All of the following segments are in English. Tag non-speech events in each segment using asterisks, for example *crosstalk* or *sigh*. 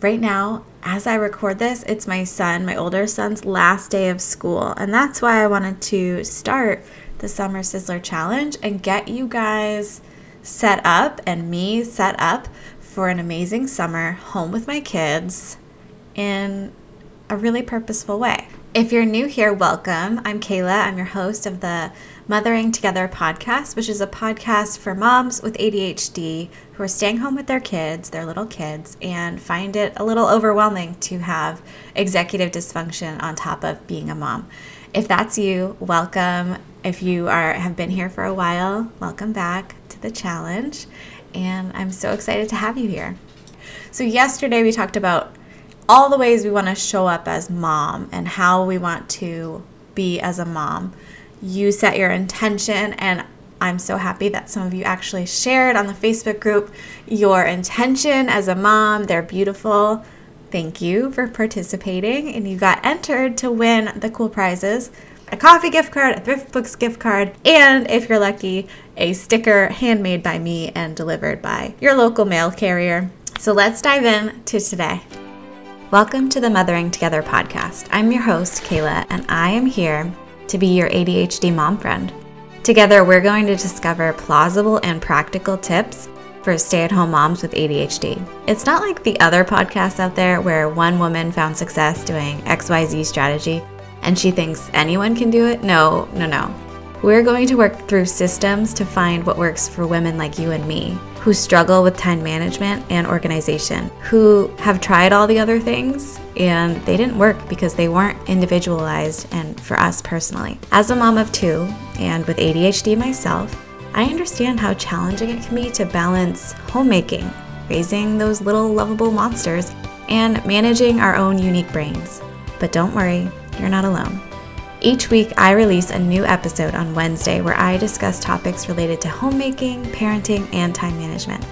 right now, as I record this, it's my son, my older son's last day of school. And that's why I wanted to start the Summer Sizzler Challenge and get you guys set up and me set up for an amazing summer home with my kids in a really purposeful way. If you're new here, welcome. I'm Kayla. I'm your host of the Mothering Together podcast, which is a podcast for moms with ADHD who are staying home with their kids, their little kids, and find it a little overwhelming to have executive dysfunction on top of being a mom. If that's you, welcome. If you are have been here for a while, welcome back to the challenge. And I'm so excited to have you here. So yesterday we talked about all the ways we want to show up as mom and how we want to be as a mom you set your intention and I'm so happy that some of you actually shared on the Facebook group your intention as a mom. They're beautiful. Thank you for participating. And you got entered to win the cool prizes a coffee gift card, a Thrift Books gift card, and if you're lucky, a sticker handmade by me and delivered by your local mail carrier. So let's dive in to today. Welcome to the Mothering Together podcast. I'm your host, Kayla, and I am here to be your ADHD mom friend. Together, we're going to discover plausible and practical tips for stay at home moms with ADHD. It's not like the other podcasts out there where one woman found success doing XYZ strategy and she thinks anyone can do it. No, no, no. We're going to work through systems to find what works for women like you and me who struggle with time management and organization, who have tried all the other things and they didn't work because they weren't individualized and for us personally. As a mom of two and with ADHD myself, I understand how challenging it can be to balance homemaking, raising those little lovable monsters, and managing our own unique brains. But don't worry, you're not alone. Each week, I release a new episode on Wednesday where I discuss topics related to homemaking, parenting, and time management.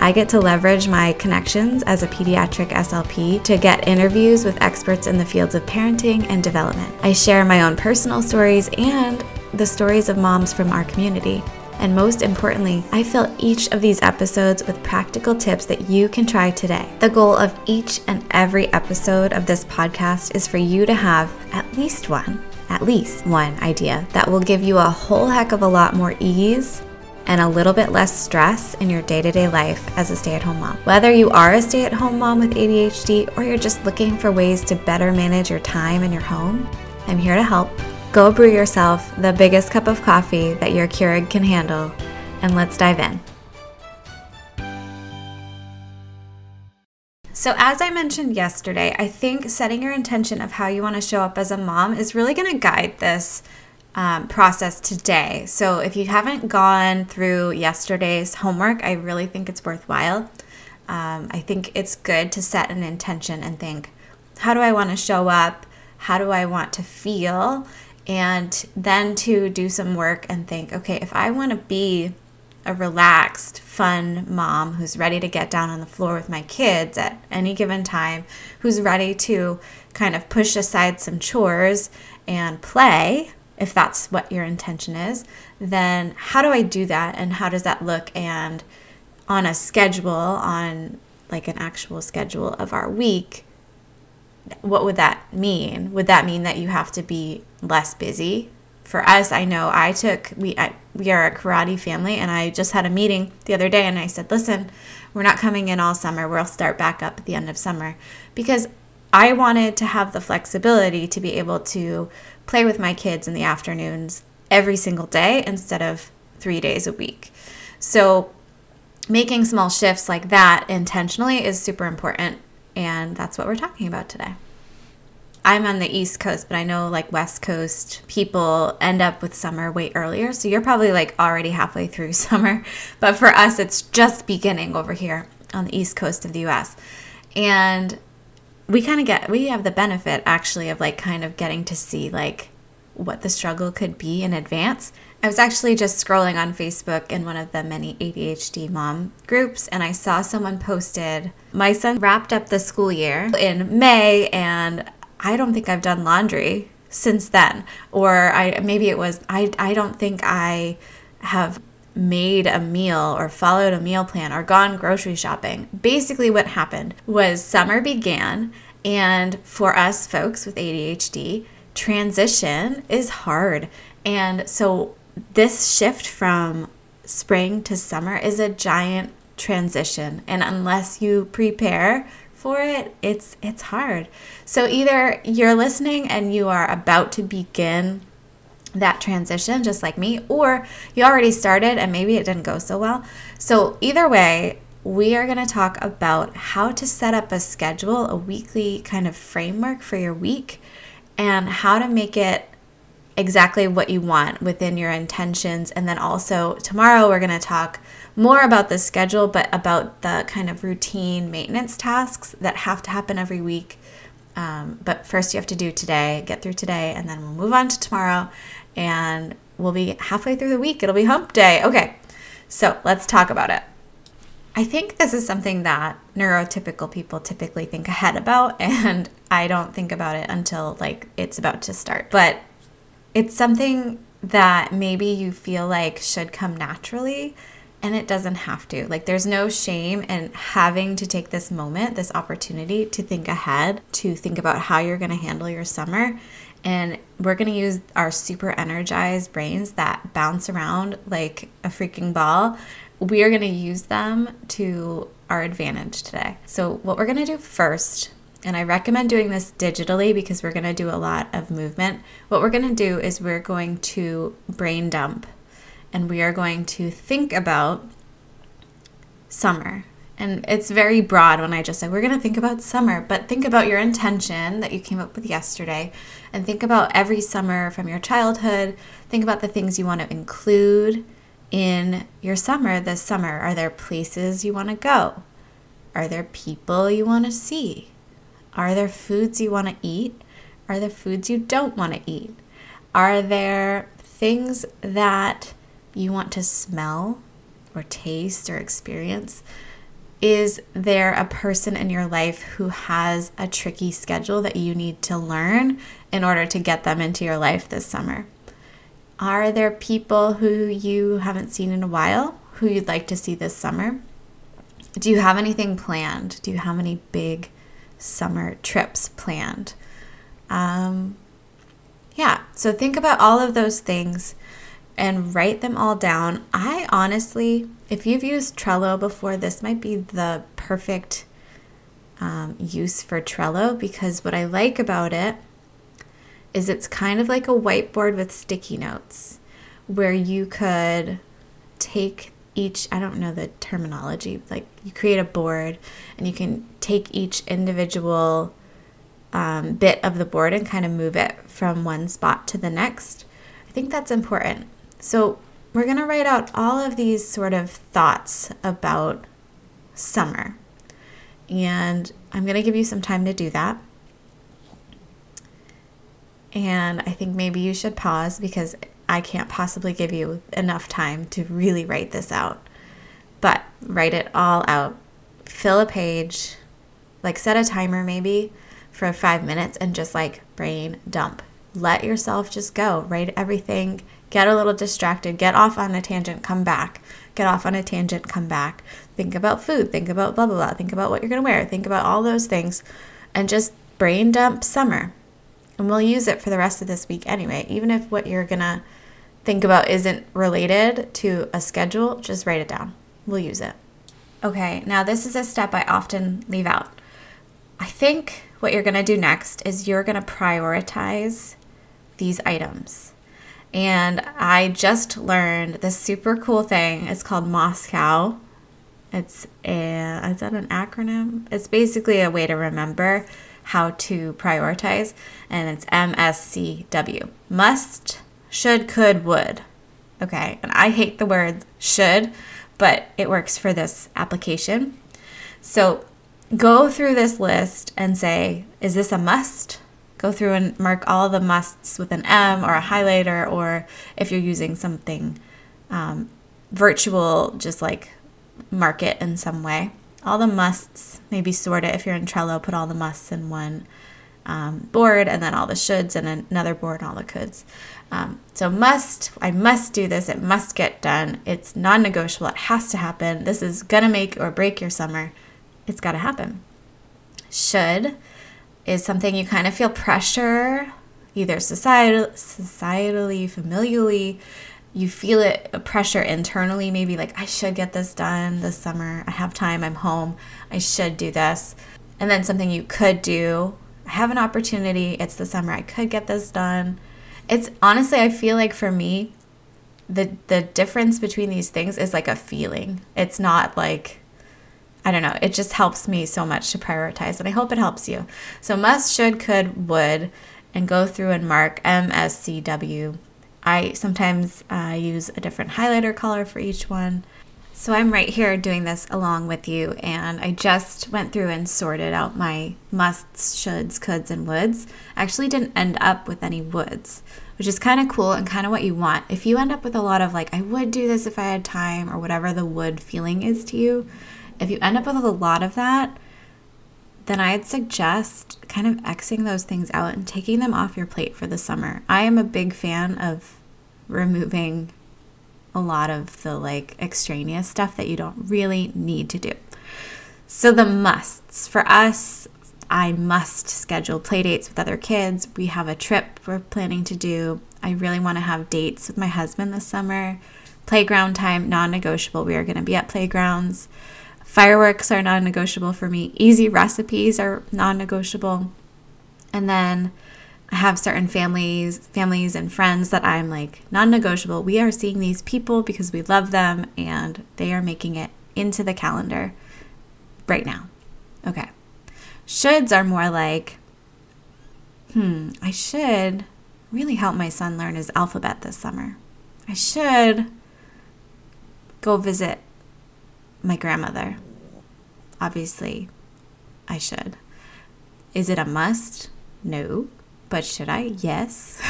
I get to leverage my connections as a pediatric SLP to get interviews with experts in the fields of parenting and development. I share my own personal stories and the stories of moms from our community. And most importantly, I fill each of these episodes with practical tips that you can try today. The goal of each and every episode of this podcast is for you to have at least one at least one idea that will give you a whole heck of a lot more ease and a little bit less stress in your day to day life as a stay at home mom. Whether you are a stay at home mom with ADHD or you're just looking for ways to better manage your time in your home, I'm here to help. Go brew yourself the biggest cup of coffee that your Keurig can handle, and let's dive in. So, as I mentioned yesterday, I think setting your intention of how you want to show up as a mom is really going to guide this um, process today. So, if you haven't gone through yesterday's homework, I really think it's worthwhile. Um, I think it's good to set an intention and think, how do I want to show up? How do I want to feel? And then to do some work and think, okay, if I want to be a relaxed, fun mom who's ready to get down on the floor with my kids at any given time, who's ready to kind of push aside some chores and play, if that's what your intention is, then how do I do that and how does that look? And on a schedule, on like an actual schedule of our week, what would that mean? Would that mean that you have to be less busy for us, I know I took we I, we are a karate family, and I just had a meeting the other day, and I said, listen, we're not coming in all summer. We'll start back up at the end of summer because I wanted to have the flexibility to be able to play with my kids in the afternoons every single day instead of three days a week. So making small shifts like that intentionally is super important, and that's what we're talking about today. I'm on the East Coast, but I know like West Coast people end up with summer way earlier. So you're probably like already halfway through *laughs* summer. But for us, it's just beginning over here on the East Coast of the US. And we kind of get, we have the benefit actually of like kind of getting to see like what the struggle could be in advance. I was actually just scrolling on Facebook in one of the many ADHD mom groups, and I saw someone posted, My son wrapped up the school year in May, and I don't think I've done laundry since then. Or I maybe it was I I don't think I have made a meal or followed a meal plan or gone grocery shopping. Basically, what happened was summer began, and for us folks with ADHD, transition is hard. And so, this shift from spring to summer is a giant transition. And unless you prepare for it, it's it's hard. So either you're listening and you are about to begin that transition just like me or you already started and maybe it didn't go so well. So either way, we are going to talk about how to set up a schedule, a weekly kind of framework for your week and how to make it exactly what you want within your intentions. And then also, tomorrow we're going to talk more about the schedule, but about the kind of routine maintenance tasks that have to happen every week. Um, but first, you have to do today, get through today, and then we'll move on to tomorrow. And we'll be halfway through the week. It'll be hump day. Okay, so let's talk about it. I think this is something that neurotypical people typically think ahead about, *laughs* and I don't think about it until like it's about to start. But it's something that maybe you feel like should come naturally and it doesn't have to. Like, there's no shame in having to take this moment, this opportunity to think ahead, to think about how you're going to handle your summer. And we're going to use our super energized brains that bounce around like a freaking ball. We are going to use them to our advantage today. So, what we're going to do first and I recommend doing this digitally because we're going to do a lot of movement. What we're going to do is we're going to brain dump and we are going to think about summer. And it's very broad when I just say we're going to think about summer, but think about your intention that you came up with yesterday and think about every summer from your childhood. Think about the things you want to include in your summer this summer. Are there places you want to go? Are there people you want to see? Are there foods you want to eat? Are there foods you don't want to eat? Are there things that you want to smell or taste or experience? Is there a person in your life who has a tricky schedule that you need to learn in order to get them into your life this summer? Are there people who you haven't seen in a while who you'd like to see this summer? Do you have anything planned? Do you have any big summer trips planned. Um, yeah, so think about all of those things and write them all down. I honestly, if you've used Trello before, this might be the perfect um, use for Trello because what I like about it is it's kind of like a whiteboard with sticky notes where you could take each i don't know the terminology like you create a board and you can take each individual um, bit of the board and kind of move it from one spot to the next i think that's important so we're going to write out all of these sort of thoughts about summer and i'm going to give you some time to do that and i think maybe you should pause because I can't possibly give you enough time to really write this out. But write it all out. Fill a page, like set a timer maybe for five minutes and just like brain dump. Let yourself just go. Write everything. Get a little distracted. Get off on a tangent. Come back. Get off on a tangent. Come back. Think about food. Think about blah, blah, blah. Think about what you're going to wear. Think about all those things. And just brain dump summer. And we'll use it for the rest of this week anyway. Even if what you're going to think about isn't related to a schedule, just write it down. We'll use it. Okay, now this is a step I often leave out. I think what you're going to do next is you're going to prioritize these items. And I just learned this super cool thing. It's called MoSCoW. It's a, is that an acronym? It's basically a way to remember how to prioritize, and it's MSCW. Must should, could, would. Okay, and I hate the word should, but it works for this application. So go through this list and say, is this a must? Go through and mark all the musts with an M or a highlighter, or if you're using something um, virtual, just like mark it in some way. All the musts, maybe sort it. If you're in Trello, put all the musts in one um, board and then all the shoulds and another board and all the coulds. Um, so must, I must do this. It must get done. It's non-negotiable. It has to happen. This is gonna make or break your summer. It's got to happen. Should is something you kind of feel pressure, either societal, societally, familially. You feel it a pressure internally, maybe like I should get this done this summer. I have time. I'm home. I should do this. And then something you could do I have an opportunity. It's the summer. I could get this done. It's honestly, I feel like for me, the the difference between these things is like a feeling. It's not like I don't know. It just helps me so much to prioritize, and I hope it helps you. So must, should, could, would, and go through and mark M, S, C, W. I sometimes uh, use a different highlighter color for each one. So I'm right here doing this along with you, and I just went through and sorted out my musts, shoulds, coulds, and woulds. I actually didn't end up with any woulds, which is kind of cool and kind of what you want. If you end up with a lot of like, I would do this if I had time, or whatever the would feeling is to you, if you end up with a lot of that, then I'd suggest kind of Xing those things out and taking them off your plate for the summer. I am a big fan of removing a lot of the like extraneous stuff that you don't really need to do. So, the musts for us, I must schedule play dates with other kids. We have a trip we're planning to do. I really want to have dates with my husband this summer. Playground time, non negotiable. We are going to be at playgrounds. Fireworks are non negotiable for me. Easy recipes are non negotiable. And then I have certain families, families and friends that I'm like non-negotiable. We are seeing these people because we love them and they are making it into the calendar right now. Okay. Shoulds are more like hmm, I should really help my son learn his alphabet this summer. I should go visit my grandmother. Obviously, I should. Is it a must? No but should I? Yes.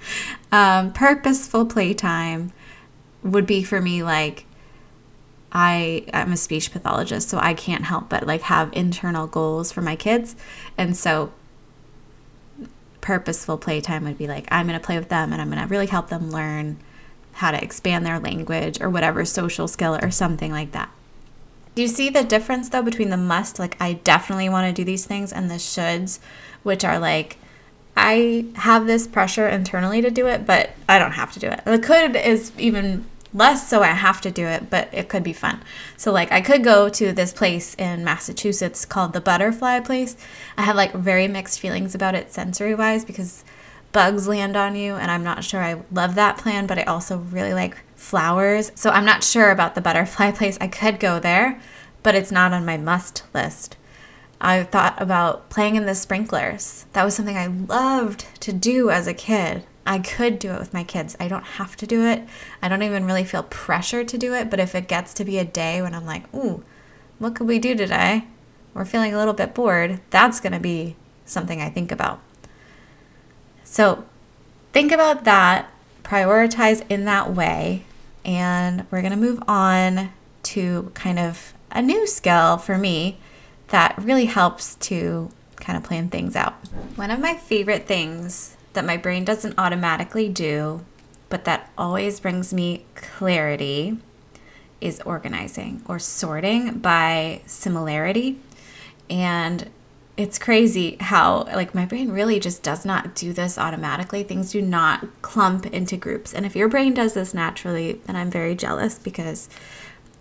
*laughs* um, purposeful playtime would be for me like I I'm a speech pathologist, so I can't help but like have internal goals for my kids, and so purposeful playtime would be like I'm going to play with them and I'm going to really help them learn how to expand their language or whatever social skill or something like that. Do you see the difference though between the must, like I definitely want to do these things, and the shoulds, which are like I have this pressure internally to do it, but I don't have to do it. The could is even less so I have to do it, but it could be fun. So like I could go to this place in Massachusetts called the Butterfly Place. I have like very mixed feelings about it sensory wise because bugs land on you and I'm not sure I love that plan, but I also really like flowers. So I'm not sure about the Butterfly *laughs* Place. I could go there, but it's not on my must list. I thought about playing in the sprinklers. That was something I loved to do as a kid. I could do it with my kids. I don't have to do it. I don't even really feel pressure to do it. But if it gets to be a day when I'm like, ooh, what could we do today? We're feeling a little bit bored. That's going to be something I think about. So think about that, prioritize in that way. And we're going to move on to kind of a new skill for me that really helps to kind of plan things out. One of my favorite things that my brain doesn't automatically do, but that always brings me clarity, is organizing or sorting by similarity. And it's crazy how like my brain really just does not do this automatically things do not clump into groups and if your brain does this naturally then i'm very jealous because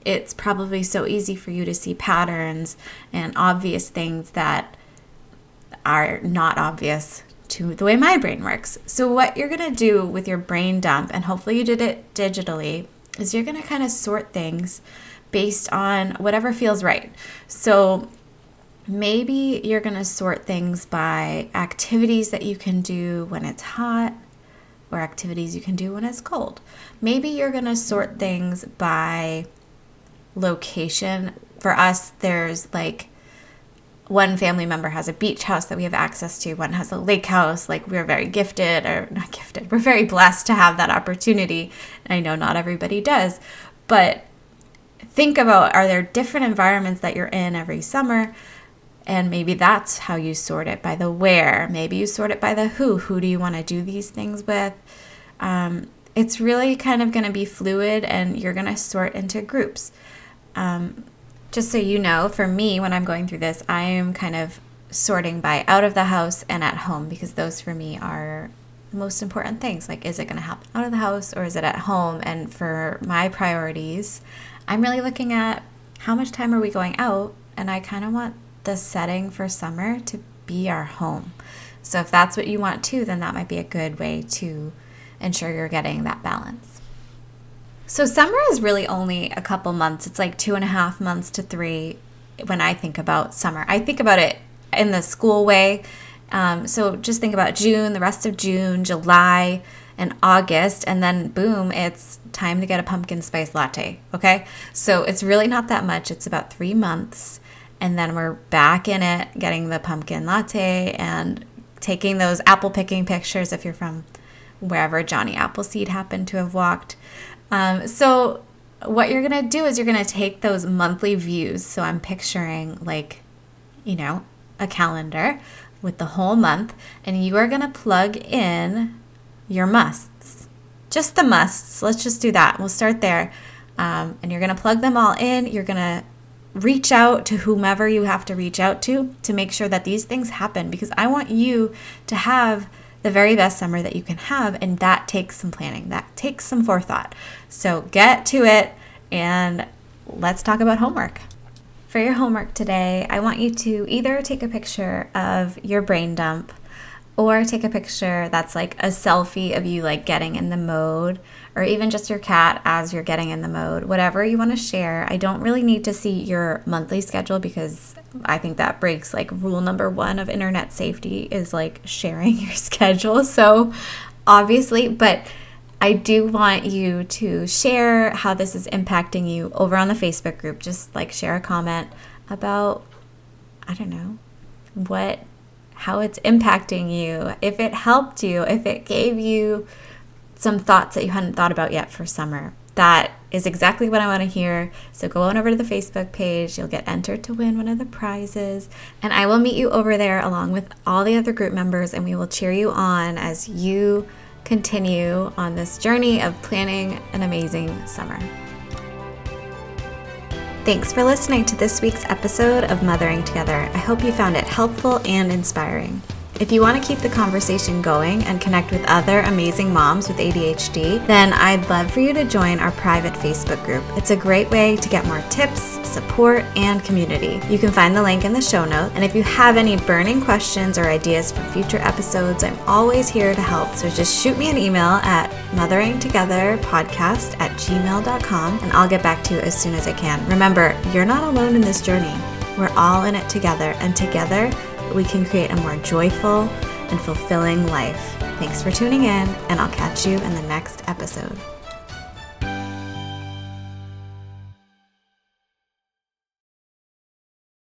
it's probably so easy for you to see patterns and obvious things that are not obvious to the way my brain works. So, what you're going to do with your brain dump, and hopefully you did it digitally, is you're going to kind of sort things based on whatever feels right. So, maybe you're going to sort things by activities that you can do when it's hot or activities you can do when it's cold. Maybe you're going to sort things by location. For us, there's like one family member has a beach house that we have access to, one has a lake house. Like, we're very gifted, or not gifted, we're very blessed to have that opportunity. I know not everybody does, but think about are there different environments that you're in every summer? And maybe that's how you sort it by the where. Maybe you sort it by the who. Who do you want to do these things with? Um, it's really kind of going to be fluid and you're going to sort into groups. Um, just so you know, for me, when I'm going through this, I am kind of sorting by out of the house and at home because those for me are the most important things. Like, is it going to happen out of the house or is it at home? And for my priorities, I'm really looking at how much time are we going out? And I kind of want the setting for summer to be our home. So if that's what you want too, then that might be a good way to ensure you're getting that balance. So summer is really only a couple months. It's like two and a half months to three when I think about summer. I think about it in the school way. Um, so just think about June, the rest of June, July, and August, and then boom, it's time to get a pumpkin spice latte. Okay. So it's really not that much. It's about three months. And then we're back in it, getting the pumpkin latte and taking those apple picking pictures if you're from wherever Johnny Appleseed happened to have walked. Um, so, what you're going to do is you're going to take those monthly views. So, I'm picturing like, you know, a calendar with the whole month, and you are going to plug in your musts. Just the musts. Let's just do that. We'll start there. Um, and you're going to plug them all in. You're going to reach out to whomever you have to reach out to to make sure that these things happen because I want you to have the very best summer that you can have. And that takes some planning, that takes some forethought. So get to it and let's talk about homework. For your homework today, I want you to either take a picture of your brain dump or take a picture that's like a selfie of you like getting in the mode or even just your cat as you're getting in the mode. Whatever you want to share. I don't really need to see your monthly schedule because i think that breaks like rule number one of internet safety is like sharing *laughs* your schedule. So obviously but i do want you to share how this is impacting you over on the facebook group. Just like share a comment about i don't know what how it's impacting you, if it helped you, if it gave you some thoughts that you hadn't thought about yet for summer. That is exactly what I want to hear. So go on over to the Facebook page. You'll get entered to win one of the prizes. And I will meet you over there along with all the other group members, and we will cheer you on as you continue on this journey of planning an amazing summer. Thanks for listening to this week's episode of Mothering Together. I hope you found it helpful and inspiring. If you want to keep the conversation going and connect with other amazing moms with ADHD, then I'd love for you to join our private Facebook group. It's a great way to get more tips, support, and community. You can find the link in the show notes. And if you have any burning questions or ideas for future episodes, I'm always here to help. So just shoot me an email at motheringtogetherpodcast at gmail.com and I'll get back to you as soon as I can. Remember, you're not alone in this journey. We're all in it together, and together, we can create a more joyful and fulfilling life. Thanks for tuning in, and I'll catch you in the next episode.